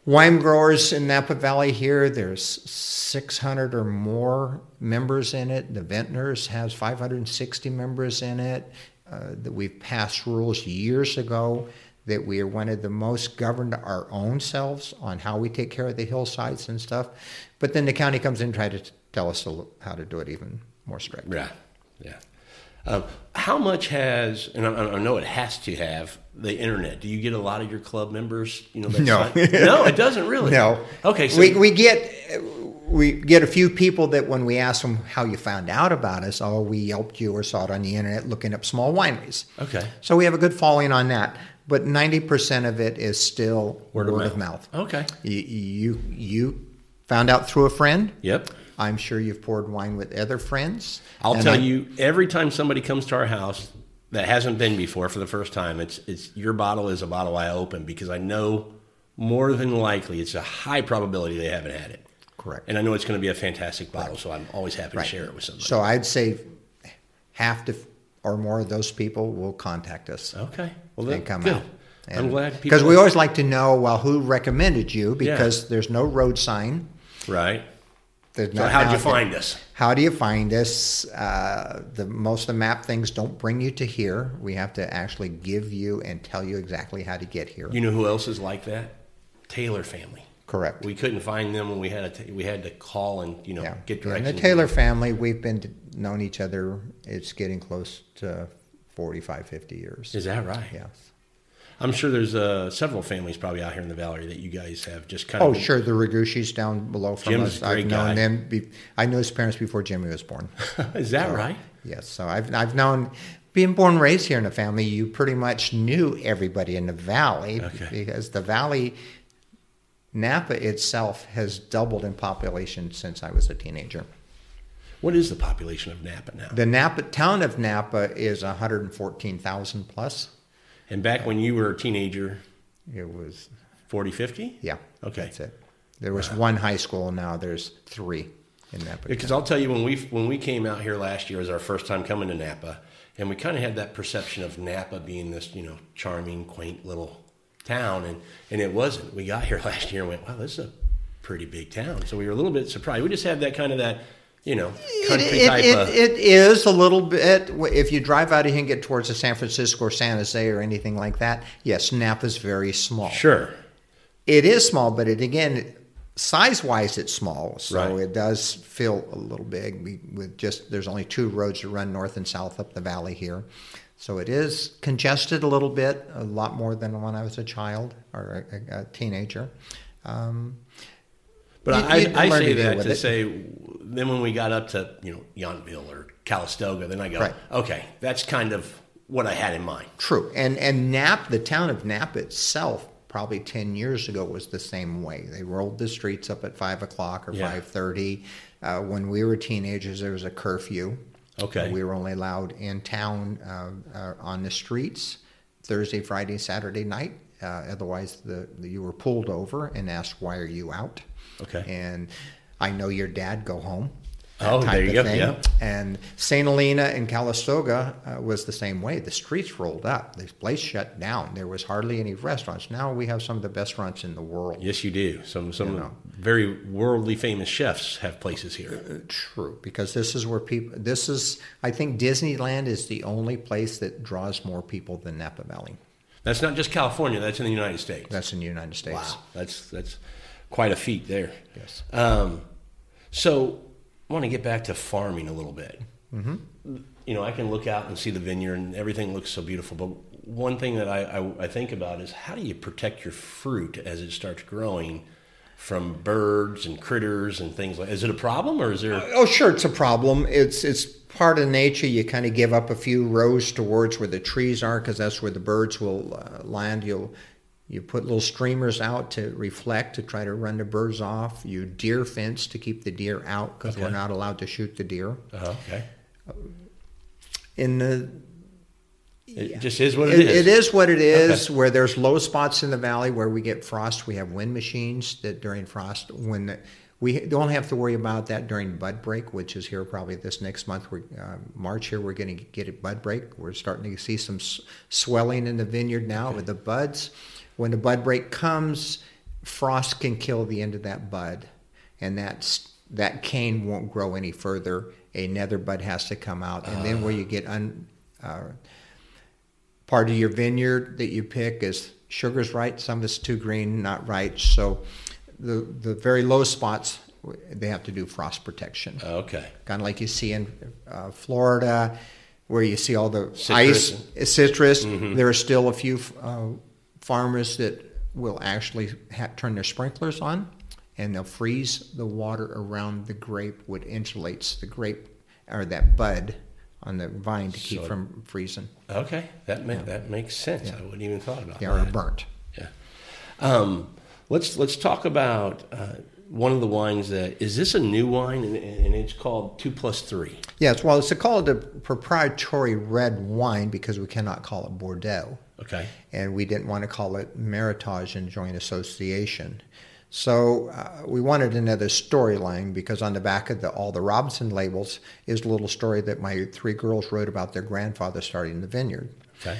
wine growers in Napa Valley here, there's 600 or more members in it. The Vintners has 560 members in it. Uh, that we've passed rules years ago that we are one of the most governed our own selves on how we take care of the hillsides and stuff. But then the county comes in and try to tell us how to do it even more strict. Yeah, yeah. Um, how much has, and I, I know it has to have the internet. Do you get a lot of your club members? You know, that No. sign- no, it doesn't really. No. Okay, so we, we get we get a few people that when we ask them how you found out about us, oh, we helped you or saw it on the internet looking up small wineries. okay, So we have a good following on that. but ninety percent of it is still Word word, of of mouth. mouth. Okay. You, you you found out through a friend. Yep. I'm sure you've poured wine with other friends. I'll tell I- you, every time somebody comes to our house that hasn't been before for the first time, it's it's your bottle is a bottle I open because I know more than likely it's a high probability they haven't had it. Correct. And I know it's going to be a fantastic bottle, so I'm always happy to share it with somebody. So I'd say half to or more of those people will contact us okay. Well, then, come good. out. I'm glad because we always like to know well who recommended you because there's no road sign. right. There's So not- how'd you find us? How do you find us? Uh, the most of the map things don't bring you to here. We have to actually give you and tell you exactly how to get here. You know who else is like that? Taylor family. Correct. We couldn't find them when we had to, we had to call and you know yeah. get directions. And the Taylor family, we've been to, known each other. It's getting close to 45, 50 years. Is that right? Yes. I'm sure there's uh, several families probably out here in the valley that you guys have just kind of. Oh, sure. The Reguscis down below from Jim's us. a great I've known guy. them. Be, I knew his parents before Jimmy was born. Is that So, right? Yes. So I've I've known, being born and raised here in a family, you pretty much knew everybody in the valley Okay. because the valley, Napa itself has doubled in population since I was a teenager. What is the population of Napa now? The Napa town of Napa is 114,000 plus. And back when you were a teenager, It was 40, 50? yeah. Okay. That's it. There was one high school. Now there's three in Napa. Because I'll tell you, when we when we came out here last year, it was our first time coming to Napa, and we kind of had that perception of Napa being this, you know, charming, quaint little town, and and it wasn't. We got here last year and went, wow, this is a pretty big town. So we were a little bit surprised. We just had that kind of that, you know, country it, type it, of. it is a little bit. If you drive out of here and get towards the San Francisco or San Jose or anything like that, yes, Napa's very small. sure. It is small, but it again, size wise, it's small. So Right. it does feel a little big. We, with just there's only two roads that run north and south up the valley here, so it is congested a little bit, a lot more than when I was a child or a, a teenager. Um, But You- I, you I learn say to that to it. say, then when we got up to you know Yountville or Calistoga, then I go, Right. okay, that's kind of what I had in mind. True, and and Nap, the town of Napa itself, probably ten years ago was the same way. They rolled the streets up at five o'clock or Yeah. five thirty. Uh, when we were teenagers, there was a curfew. Okay. we were only allowed in town uh, uh, on the streets Thursday, Friday, Saturday night. Uh, otherwise, the, the you were pulled over and asked, "Why are you out?" Okay. And I know your dad. Go home. Oh, there you go, thing. yeah. And St. Helena and Calistoga uh, was the same way. The streets rolled up. The place shut down. There was hardly any restaurants. Now we have some of the best restaurants in the world. Yes, you do. Some some You know. very worldly famous chefs have places here. True, because this is where people. This is, I think, Disneyland is the only place that draws more people than Napa Valley. That's not just California. That's in the United States. That's in the United States. wow. That's that's quite a feat there. Yes. Um, so I want to get back to farming a little bit. Mm-hmm. You know, I can look out and see the vineyard, and everything looks so beautiful. But one thing that I, I, I think about is how do you protect your fruit as it starts growing from birds and critters and things like? Is it a problem, or is there? Oh, sure, it's a problem. It's it's part of nature. You kind of give up a few rows towards where the trees are, because that's where the birds will uh, land. You'll you put little streamers out to reflect to try to run the birds off. You deer fence to keep the deer out because we're not allowed to shoot the deer. Uh, okay, In the it just is what It, it is. it is what it is. Okay. Where there's low spots in the valley where we get frost, we have wind machines that during frost, when the, we don't have to worry about that during bud break, which is here probably this next month. We're uh, March here. We're going to get a bud break. We're starting to see some s- swelling in the vineyard now with the buds. When the bud break comes, frost can kill the end of that bud, and that's that cane won't grow any further. Another bud has to come out, and then where you get un, uh, part of your vineyard that you pick is sugar's right, some of it's too green, not right. So the the very low spots they have to do frost protection, Okay. kind of like you see in uh, Florida, where you see all the Citrus. ice, uh, citrus. There are still a few uh, farmers that will actually ha- turn their sprinklers on, and they'll freeze the water around the grape, which insulates the grape or that bud on the vine to keep So- from freezing. Okay, that ma- that makes sense. I wouldn't even thought about Yeah, that. or burnt. Yeah. Um, let's let's talk about uh, one of the wines that is this a new wine and, and it's called two plus three. Yes, well, it's called a proprietary red wine because we cannot call it Bordeaux. Okay. and we didn't want to call it Meritage and Joint Association. So uh, we wanted another storyline because on the back of the, all the Robinson labels is a little story that my three girls wrote about their grandfather starting the vineyard. Okay.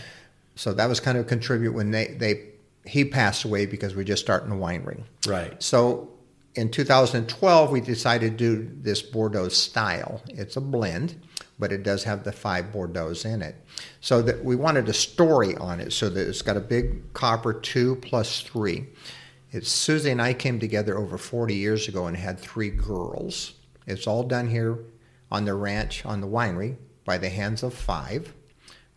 So that was kind of a contribute when they, they he passed away because we're just starting a winery. Right. So in 2012, we decided to do this Bordeaux style. It's a blend, but it does have the five Bordeaux's in it. So that we wanted a story on it, so that it's got a big copper two plus three. It's Susie and I came together over 40 years ago and had three girls. It's all done here on the ranch, on the winery, by the hands of five.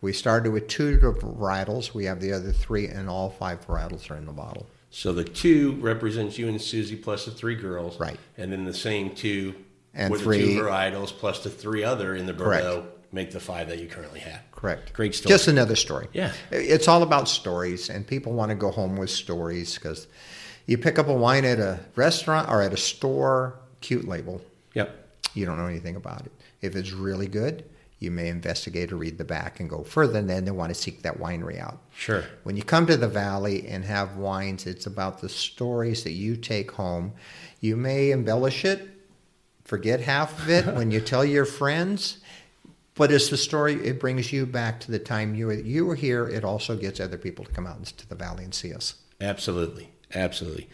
We started with two varietals. We have the other three, and all five varietals are in the bottle. So the two represents you and Susie plus the three girls. Right. And then the same two And with three- the two varietals plus the three other in the. Bordeaux make the five that you currently have. Correct. Great story. Just another story. Yeah. It's all about stories, and people want to go home with stories because you pick up a wine at a restaurant or at a store, cute label. Yep. You don't know anything about it. If it's really good, you may investigate or read the back and go further, and then they want to seek that winery out. Sure. When you come to the valley and have wines, it's about the stories that you take home. You may embellish it, forget half of it when you tell your friends, but it's the story. It brings you back to the time you were, you were here. It also gets other people to come out to the valley and see us. Absolutely. Absolutely.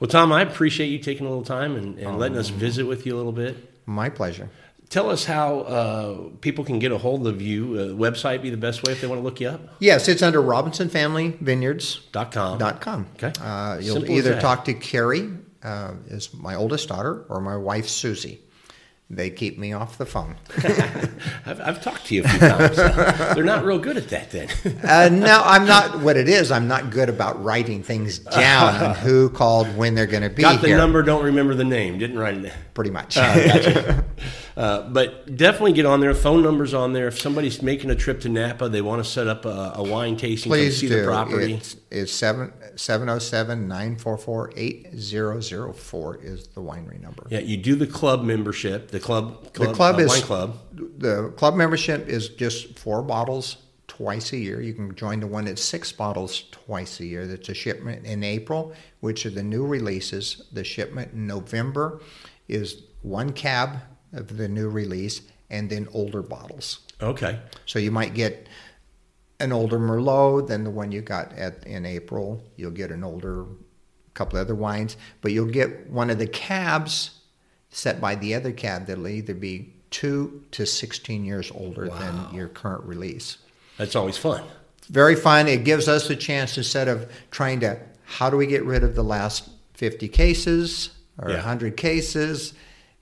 Well, Tom, I appreciate you taking a little time and, and letting Um, us visit with you a little bit. My pleasure. Tell us how uh, people can get a hold of you. Uh, website be the best way if they want to look you up. Yes, it's under Robinson Family Vineyards. Dot com. Okay. Uh, you'll Simple either talk to Carrie, uh, is my oldest daughter, or my wife Susie. They keep me off the phone. I've, I've talked to you a few times. they're not real good at that then. Uh, no, I'm not. What it is, I'm not good about writing things down and who called when they're going to be Got the here. number, don't remember the name. Didn't write it down. pretty much. Uh, but definitely get on there. Phone numbers on there. If somebody's making a trip to Napa, they want to set up a, a wine tasting, Please see do. the property. It's, it's seven seven zero seven nine four four eight zero zero four is the winery number. yeah, you do the club membership. The club, club the club uh, is wine club. The club membership is just four bottles twice a year. You can join the one that's six bottles twice a year. That's a shipment in April, which are the new releases. The shipment in November is one cab of the new release, and then older bottles. Okay. So you might get an older Merlot than the one you got at in April. You'll get an older couple other wines, but you'll get one of the cabs set by the other cab that'll either be two to sixteen years older than your current release. That's always fun. Very fun. It gives us a chance instead of trying to how do we get rid of the last fifty cases or Yeah. hundred cases.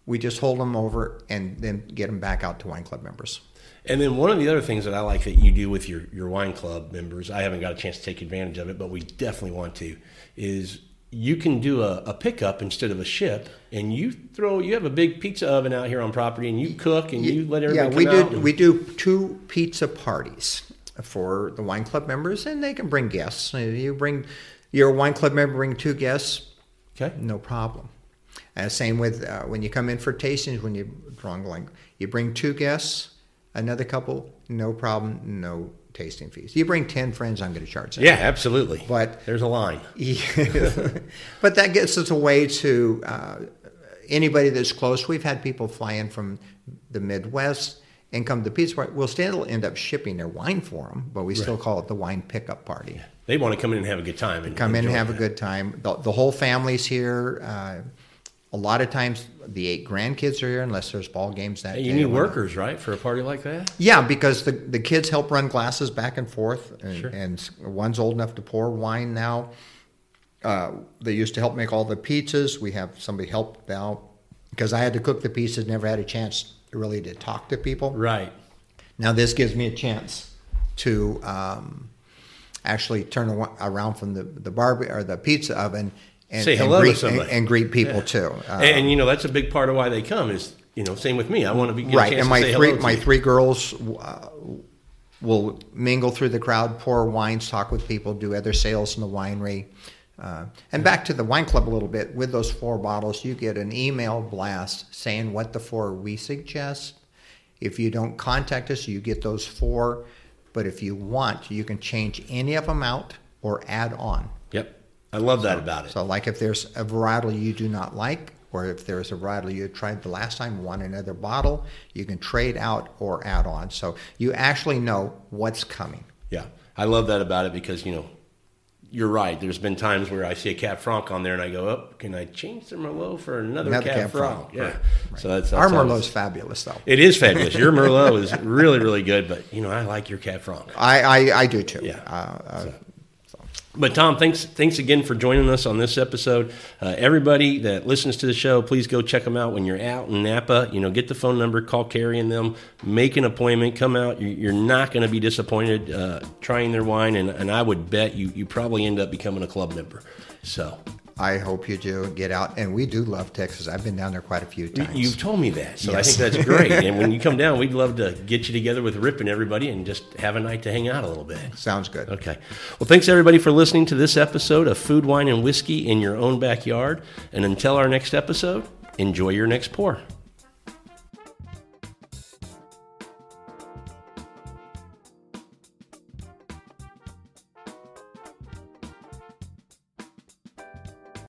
We just hold them over and then get them back out to wine club members. And then one of the other things that I like that you do with your, your wine club members, I haven't got a chance to take advantage of it, but we definitely want to, is you can do a, a pickup instead of a ship, and you throw you have a big pizza oven out here on property, and you cook and you let everybody yeah, we do. and- We do two pizza parties for the wine club members, and they can bring guests. You bring your wine club member, bring two guests, okay. no problem. And same with uh, when you come in for tastings. When you drawing like you bring two guests, another couple, no problem, no tasting fees. You bring ten friends, I'm going to charge them. Yeah, absolutely. But- there's a line. but that gets us a way to uh, anybody that's close. We've had people fly in from the Midwest and come to Pizza Party. We'll still end up shipping their wine for them, but we still call it the wine pickup party. They want to come in and have a good time. And Come in and have a good time. The, the whole family's here. A lot of times, the eight grandkids are here, unless there's ball games that Hey, day. you need workers, right, for a party like that? Yeah, because the, the kids help run glasses back and forth, and, Sure. and one's old enough to pour wine now. Uh, they used to help make all the pizzas. We have somebody help out because I had to cook the pizzas. Never had a chance really to talk to people. Right. Now this gives me a chance to um, actually turn around from the the barbie or the pizza oven and Say and hello to greet, somebody. and, and greet people Yeah. too. Uh, and, and, you know that's a big part of why they come is you know, same with me. I want to be right, and to my three my you. three girls uh, will mingle through the crowd, pour wines, talk with people, do other sales in the winery. Uh, and back to the wine club a little bit. With those four bottles, you get an email blast saying what the four we suggest. If you don't contact us, you get those four. But if you want, you can change any of them out or add on. Yep, I love that about it. So, like if there's a varietal you do not like, or if there's a varietal you tried the last time, want another bottle, you can trade out or add on. So you actually know what's coming. Yeah, I love that about it because you know you're right. There's been times where I see a Cab Franc on there and I go, "Oh, can I change the Merlot for another, Another Cab, Cab Franc?" Franc, Yeah. right, So that's, that's Our Merlot's fabulous, though. It is fabulous. Your Merlot is really, really good, but you know I like your Cab Franc. I, I, I do too. Yeah. Uh, uh, But Tom, thanks thanks again for joining us on this episode. Uh, everybody that listens to the show, please go check them out when you're out in Napa. You know, get the phone number, call Carrie and them, make an appointment, come out. You- You're not going to be disappointed uh, trying their wine, and, and I would bet you you probably end up becoming a club member. So I hope you do get out. And we do love Texas. I've been down there quite a few times. you've told me that, so I think that's great. and when you come down, we'd love to get you together with Rip and everybody, and just have a night to hang out a little bit. Sounds good. Okay. Well, thanks everybody for listening to this episode of Food, Wine, and Whiskey in Your Own Backyard. And until our next episode, enjoy your next pour.